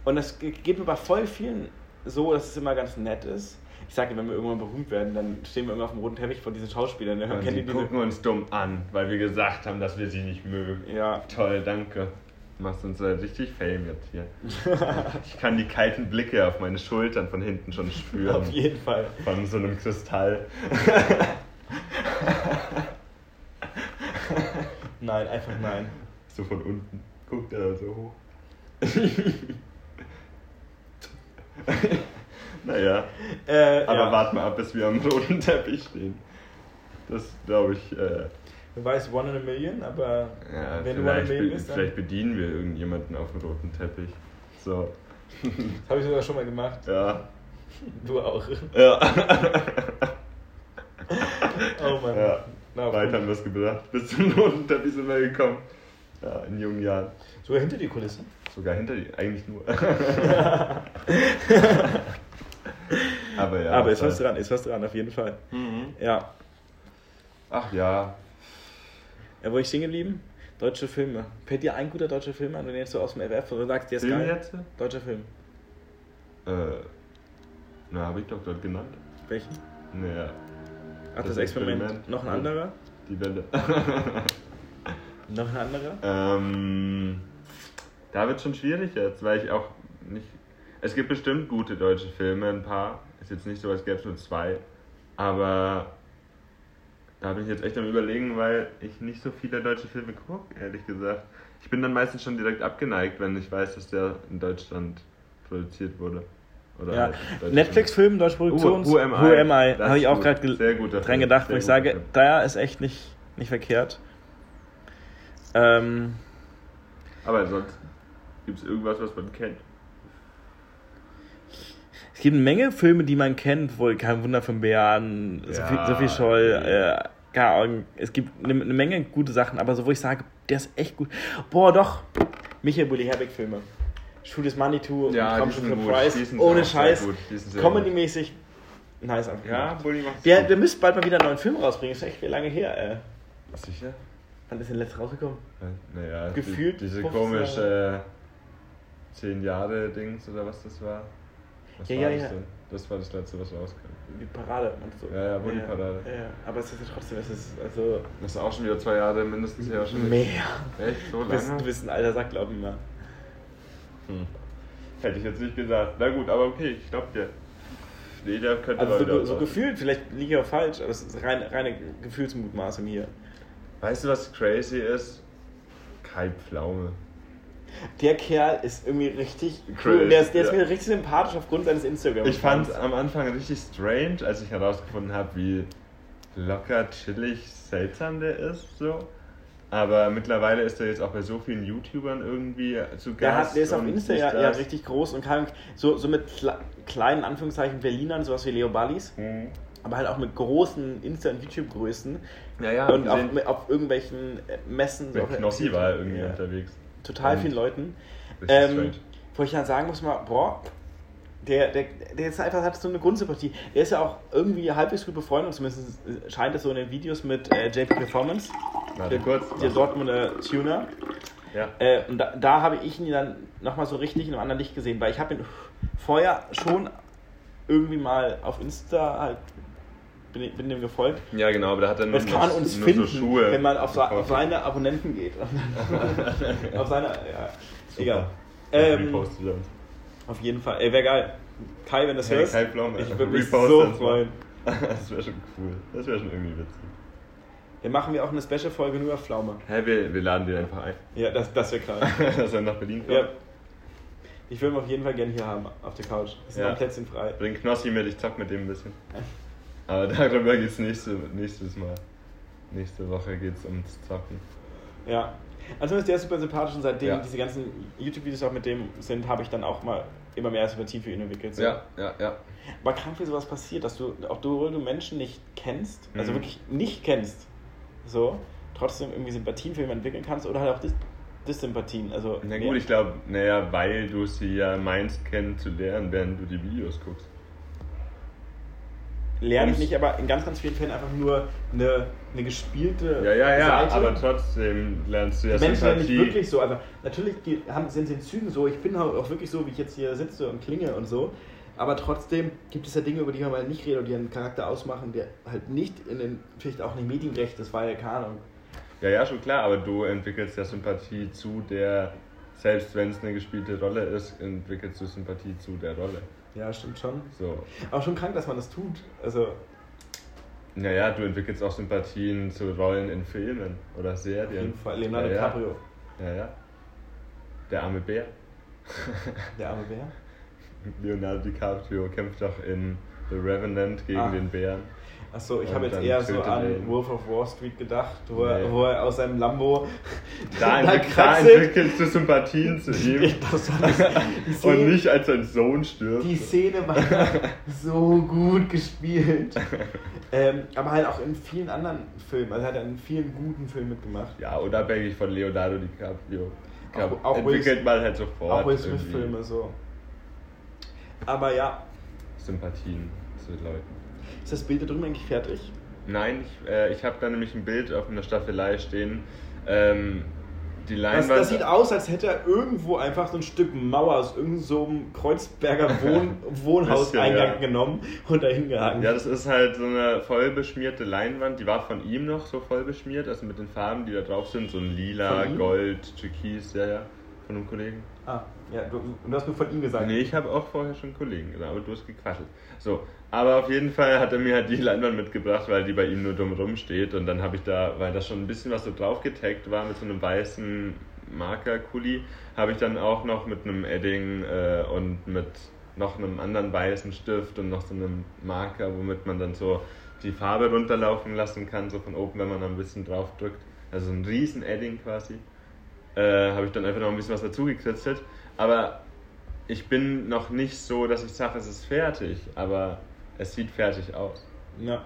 Und das ge- geht mir bei voll vielen so, dass es immer ganz nett ist. Ich sage, wenn wir irgendwann berühmt werden, dann stehen wir irgendwann auf dem roten Teppich vor diesen Schauspielern. Ne? Und die diese? gucken uns dumm an, weil wir gesagt haben, dass wir sie nicht mögen. Ja. Toll, danke. Du machst uns halt richtig Fame jetzt hier. Ich kann die kalten Blicke auf meine Schultern von hinten schon spüren. Auf jeden Fall. Von so einem Kristall. Nein, einfach nein. So von unten. Guckt er da so hoch. naja, Äh, aber ja. wart mal ab, bis wir am roten Teppich stehen. Das glaube ich. Äh, Du weißt, one in a million, aber ja, wenn du one in a vielleicht, million bist, dann. vielleicht bedienen wir irgendjemanden auf dem roten Teppich. So. Das habe ich sogar schon mal gemacht. Ja. Du auch. Ja. Oh Mann. ja. Na, Weit haben wir es gebracht. Bis zum roten Teppich sind wir gekommen. Ja, in jungen Jahren. Sogar hinter die Kulissen. Sogar hinter die, eigentlich nur. Aber ja. aber ist das was dran, ist was dran, auf jeden Fall. Mhm. Ja. Ach ja. Ja wo ich stehen geblieben? Deutsche Filme. Fällt dir ein guter deutscher Film an, wenn du jetzt so aus dem FF du sagst, der ist Film geil? jetzt? Deutscher Film. Äh, na, habe ich doch dort genannt. Welchen? Naja, Ach, das, Das Experiment. Experiment. Noch ein anderer? die Welle. Noch ein anderer? ähm, da wird schon schwierig jetzt, weil ich auch nicht. Es gibt bestimmt gute deutsche Filme, ein paar. Ist jetzt nicht so, als gäbe es nur zwei. Aber da bin ich jetzt echt am Überlegen, weil ich nicht so viele deutsche Filme gucke, ehrlich gesagt. Ich bin dann meistens schon direkt abgeneigt, wenn ich weiß, dass der in Deutschland produziert wurde. Oder Ja. halt. Netflix-Film, deutsche Produktion. Who, who am I? Who am I? Das Habe ich auch gut. gerade Sehr guter dran gedacht, wo ich sage, Film. da ist echt nicht, nicht verkehrt. Ähm, Aber sonst gibt es irgendwas, was man kennt. Es gibt eine Menge Filme, die man kennt, wohl kein Wunder von Bären, Sophie, Ja, Sophie Scholl, nee. äh, Ahnung. Es gibt eine, eine Menge gute Sachen, aber so, wo ich sage, der ist echt gut. Boah, doch, Michael Bulli Herbig Filme. Shoot is Money to Ja, für sind gut. Price, ohne Scheiß, Comedy-mäßig, nice einfach Ja. Bulli macht's Der, gut. der müsste bald mal wieder einen neuen Film rausbringen, ist echt lange her, ey. Sicher? Wann ist denn letztes rausgekommen? Naja, Gefühlt die, diese 15 komische 10 Jahre Dings oder was das war. Was Ja, war ja, das ja. Das war das letzte, was rauskam. Die Parade, meinst du? Ja, ja, Bulli-Parade. Ja, ja, aber es ist ja trotzdem, es ist also Das ist auch schon wieder zwei Jahre mindestens her. Schon mehr. Echt? So Du bist, lange? du bist ein alter Sack, glaub ich mal. Hm. Hätte ich jetzt nicht gesagt. Na gut, aber okay, ich glaube dir. Nee, der könnte Also so, so gefühlt, vielleicht liege ich auch falsch, aber es ist rein, reine Gefühlsmutmaßung hier. Weißt du, was crazy ist? Kai Pflaume. Der Kerl ist irgendwie richtig cool. Und der ist, der ist ja. mir richtig sympathisch aufgrund seines instagram Ich fand am Anfang richtig strange, als ich herausgefunden habe, wie locker, chillig, seltsam der ist. So. Aber mittlerweile ist er jetzt auch bei so vielen YouTubern irgendwie zu Gast. Der, hat, der ist auf Insta ja, ja richtig groß und kann so, so mit kle kleinen Anführungszeichen Berlinern, sowas wie Leo Ballis, Mhm. aber halt auch mit großen Insta- und YouTube-Größen Ja, ja, und auch mit, auf irgendwelchen äh, Messen. so Knossi war er irgendwie Ja. unterwegs. Total Und vielen Leuten. Ähm, wo ich dann sagen muss, mal, boah, der, der, der ist einfach, hat so eine Grundsympathie. Der ist ja auch irgendwie halbwegs gut befreundet, zumindest scheint es so in den Videos mit äh, JP Performance, Warte der, kurz. der Dortmunder Tuner. Ja. Äh, und da, da habe ich ihn dann nochmal so richtig in einem anderen Licht gesehen, weil ich habe ihn vorher schon irgendwie mal auf Insta halt, bin, bin dem gefolgt. ja, genau, aber da hat er nur, kann uns nur finden, so Schuhe. wenn man auf, auf seine Abonnenten geht. auf seine, ja, Super. egal. Ja, Ähm, uns. auf jeden Fall. Ey, wäre geil. Kai, wenn das Hey, hörst, Kai Pflaume. ich würde mich so freuen. Das wäre schon cool. Das wäre schon irgendwie witzig. Dann machen wir auch eine Special-Folge nur auf Pflaume. Hä, wir, wir laden den einfach ein. Ja, das, das wäre klar. Dass er nach Berlin kommt. ja. Ich würde ihn auf jeden Fall gerne hier haben, auf der Couch. Sind Ja. noch Plätzchen frei. Bring Knossi mit, ich zock mit dem ein bisschen. Aber darüber geht's nächste, nächstes Mal. Nächste Woche geht's ums Zocken. Ja. Also ist der super sympathisch und seitdem Ja. diese ganzen YouTube-Videos auch mit dem sind, habe ich dann auch mal immer mehr Sympathie für ihn entwickelt. So. Ja, ja, ja. Aber krank, wie sowas passiert, dass du, auch du, du Menschen nicht kennst, also Mhm. wirklich nicht kennst, so, trotzdem irgendwie Sympathien für jemanden entwickeln kannst oder halt auch Dis Dissympathien. Also, Na gut, ich glaube, naja, weil du sie ja meinst kennenzulernen, während du die Videos guckst. Lerne ich nicht, aber in ganz, ganz vielen Fällen einfach nur eine, eine gespielte Ja, ja, ja, Seite. aber trotzdem lernst du ja Die Menschen sind nicht Sympathie. wirklich so. Also natürlich haben, sind sie in Zügen so. Ich bin auch auch wirklich so, wie ich jetzt hier sitze und klinge und so. Aber trotzdem gibt es ja Dinge, über die man mal nicht redet und die einen Charakter ausmachen, der halt nicht in den, vielleicht auch nicht mediengerecht ist, weil, keine Ahnung. Ja, ja, schon klar, aber du entwickelst ja Sympathie zu der, selbst wenn es eine gespielte Rolle ist, entwickelst du Sympathie zu der Rolle. Ja, stimmt schon. So. Aber schon krank, dass man das tut. Also, Naja, du entwickelst auch Sympathien zu Rollen in Filmen oder auf Serien. jeden Fall. Leonardo ja, ja. DiCaprio, Ja, ja. Der arme Bär. der arme Bär. Leonardo DiCaprio kämpft doch in The Revenant gegen Ah. den Bären. Achso, ich habe jetzt eher so er an ihn. Wolf of Wall Street gedacht, wo, er, Nee. wo er aus seinem Lambo Da, da kraxelt. entwickelst du Sympathien zu ihm. Das, die, Und Szene, nicht als sein Sohn stirbt. die Szene war so gut gespielt. ähm, aber halt auch in vielen anderen Filmen. Also er hat in vielen guten Filmen mitgemacht. Ja, unabhängig von Leonardo DiCaprio. Auch- auch entwickelt Will- man halt sofort auch Will Smith-Filme so. Aber ja, Sympathien zu Leuten. Ist das Bild da drüben eigentlich fertig? Nein, ich, äh, ich habe da nämlich ein Bild auf einer Staffelei stehen. Ähm, die Das, Leinwand. das sieht aus, als hätte er irgendwo einfach so ein Stück Mauer aus irgendeinem so Kreuzberger Wohn Wohnhauseingang ja. genommen und dahin gehangen. Ja, das ist halt so eine voll beschmierte Leinwand. Die war von ihm noch so voll beschmiert, also mit den Farben, die da drauf sind. So ein lila? Gold, Türkis, ja, ja. Von einem Kollegen. Ah, ja, du, du hast mir von ihm gesagt. Nee, ich habe auch vorher schon Kollegen, genau, aber du hast gequasselt. So, aber auf jeden Fall hat er mir halt die Leinwand mitgebracht, weil die bei ihm nur dumm rumsteht. Und dann habe ich da, weil da schon ein bisschen was so drauf getaggt war mit so einem weißen Marker-Kuli, habe ich dann auch noch mit einem Edding äh, und mit noch einem anderen weißen Stift und noch so einem Marker, womit man dann so die Farbe runterlaufen lassen kann, so von oben, wenn man da ein bisschen drauf drückt. Also ein riesen Edding quasi. Äh, habe ich dann einfach noch ein bisschen was dazu gekritzelt. Aber ich bin noch nicht so, dass ich sage, es ist fertig, aber es sieht fertig aus. Ja.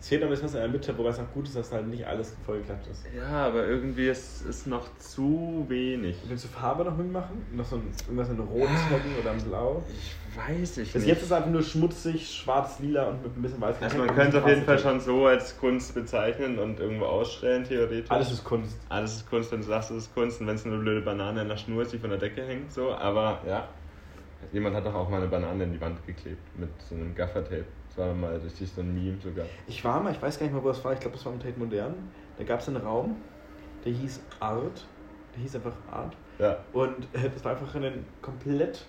Es fehlt noch ein bisschen was in der Mitte, wobei es auch gut ist, dass halt nicht alles vollgeklappt ist. Ja, aber irgendwie ist es noch zu wenig. Willst du Farbe noch mitmachen? Noch so ein, irgendwas in Rot taggen oder in Blau? Ich weiß ich Bis nicht. jetzt ist es einfach nur schmutzig, schwarz, lila und mit ein bisschen weiß also man könnte ein auf jeden Fall schon so als Kunst bezeichnen und irgendwo ausstellen, theoretisch. Alles ist Kunst. Alles ist Kunst, wenn du sagst, es ist Kunst und wenn es eine blöde Banane in der Schnur ist, die von der Decke hängt, so, aber ja. Jemand hat doch auch mal eine Banane in die Wand geklebt mit so einem Gaffertape. Das war mal richtig so ein Meme sogar. Ich war mal, ich weiß gar nicht mehr, wo das war, ich glaube, das war im Tate Modern. Da gab es einen Raum, der hieß Art. Der hieß einfach Art. Ja. Und äh, das war einfach ein komplett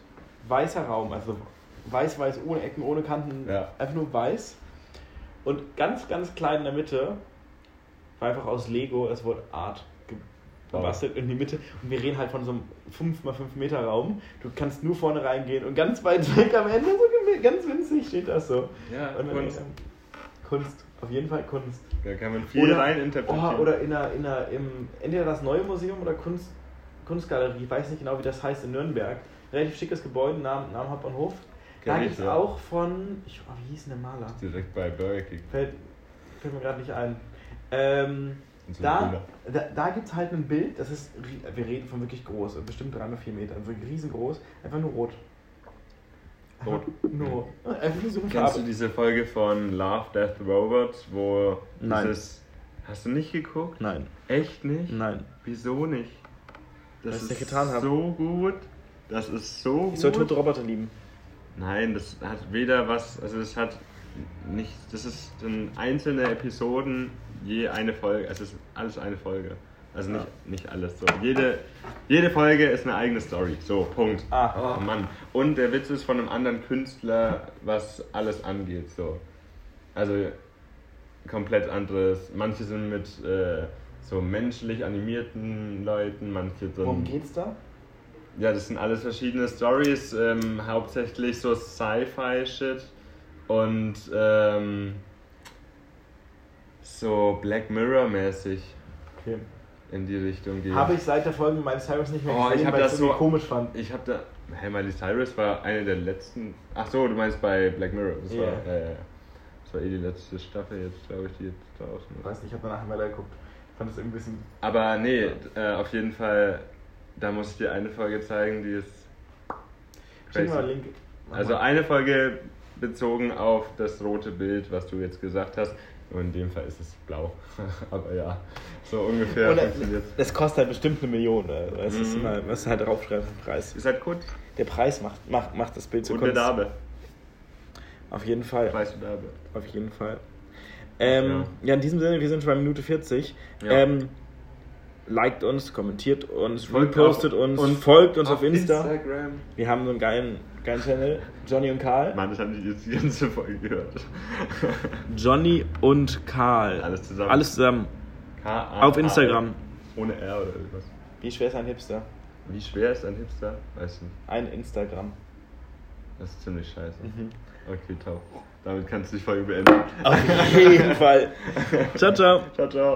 weißer Raum. Also weiß-weiß, ohne Ecken, ohne Kanten. Ja. Einfach nur weiß. Und ganz, ganz klein in der Mitte war einfach aus Lego das Wort Art Wow. gebastelt in die Mitte. Und wir reden halt von so einem 5x5 Meter Raum. Du kannst nur vorne reingehen und ganz weit weg am Ende, so ganz winzig steht das so. Ja, Und Kunst. Kunst, auf jeden Fall Kunst. Da kann man viel rein interpretieren. Oh, oder in einer, in einer, im, entweder das neue Museum oder Kunst, Kunstgalerie, ich weiß nicht genau, wie das heißt, in Nürnberg. Relativ schickes Gebäude, Namen, Namen Hauptbahnhof. Da gibt es auch von, ich, oh, wie hieß denn der Maler? Direkt bei Burger King. Fällt, fällt mir gerade nicht ein. Ähm, Und da da, da gibt es halt ein Bild, das ist, wir reden von wirklich groß, bestimmt 3 x 4 Meter, wirklich riesengroß, einfach nur rot. Rot. Nur rot. Einfach nur so Kennst du diese Folge von Love, Death, Robots, wo Nein. dieses... Hast du nicht geguckt? Nein, Echt nicht? nein. Wieso nicht? Das ist getan habe. so gut. Das ist so gut. Ich soll tote Roboter lieben. Nein, das hat weder was, also das hat nicht, das ist in einzelne Episoden je eine Folge, es ist alles eine Folge. Also nicht, nicht alles so. Jede, jede Folge ist eine eigene Story. So, Punkt. Ah. Oh Mann. Und der Witz ist von einem anderen Künstler, was alles angeht. So. Also komplett anderes. Manche sind mit äh, so menschlich animierten Leuten, manche sind. Worum geht's da? Ja, das sind alles verschiedene Stories, ähm, hauptsächlich so Sci-Fi-Shit und ähm, so Black Mirror-mäßig Okay. in die Richtung gehen. Habe ich seit der Folge Miley Cyrus nicht mehr Oh, ich gesehen, hab weil ich das es irgendwie so- komisch fand. Ich hab da. Hey, Miley Cyrus war eine der letzten. Ach so, du meinst bei Black Mirror. Das war, Ja. ja, ja, ja. Das war eh die letzte Staffel jetzt, glaube ich, die jetzt draußen Ich ist. weiß nicht, ich habe danach weiter geguckt. Ich fand das irgendwie ein bisschen. Aber nee, äh, auf jeden Fall, da muss ich dir eine Folge zeigen, die ist. Schick mal Link. Mach Also mal. eine Folge bezogen auf das rote Bild, was du jetzt gesagt hast. Und in dem Fall ist es blau. Aber ja, so ungefähr funktioniert das kostet halt bestimmt eine Million. Oder? Das ist Mhm. immer, was halt draufschreibt, der Preis. Ist halt gut. Der Preis macht, macht, macht das Bild so Und eine Kunst. Dame. Auf jeden Fall. Weißt du Dame? Auf jeden Fall. Ähm, ja. in diesem Sinne, wir sind schon bei Minute 40. Ja. Ähm, liked uns, kommentiert uns, Folgt repostet auf- uns, und folgt uns auf, Insta. Instagram. Wir haben so einen geilen, geilen Channel. Johnny und Karl. Mann, ich habe nicht jetzt die ganze Folge gehört. Johnny und Karl. Alles zusammen. Alles zusammen. K-A-A-L. Auf Instagram. Ohne R oder irgendwas. Wie schwer ist ein Hipster? Wie schwer ist ein Hipster? Weißt du, Ein Instagram. das ist ziemlich scheiße. Mhm. Okay, top. Damit kannst du die Folge beenden. Auf jeden Fall. Ciao, ciao. Ciao, ciao.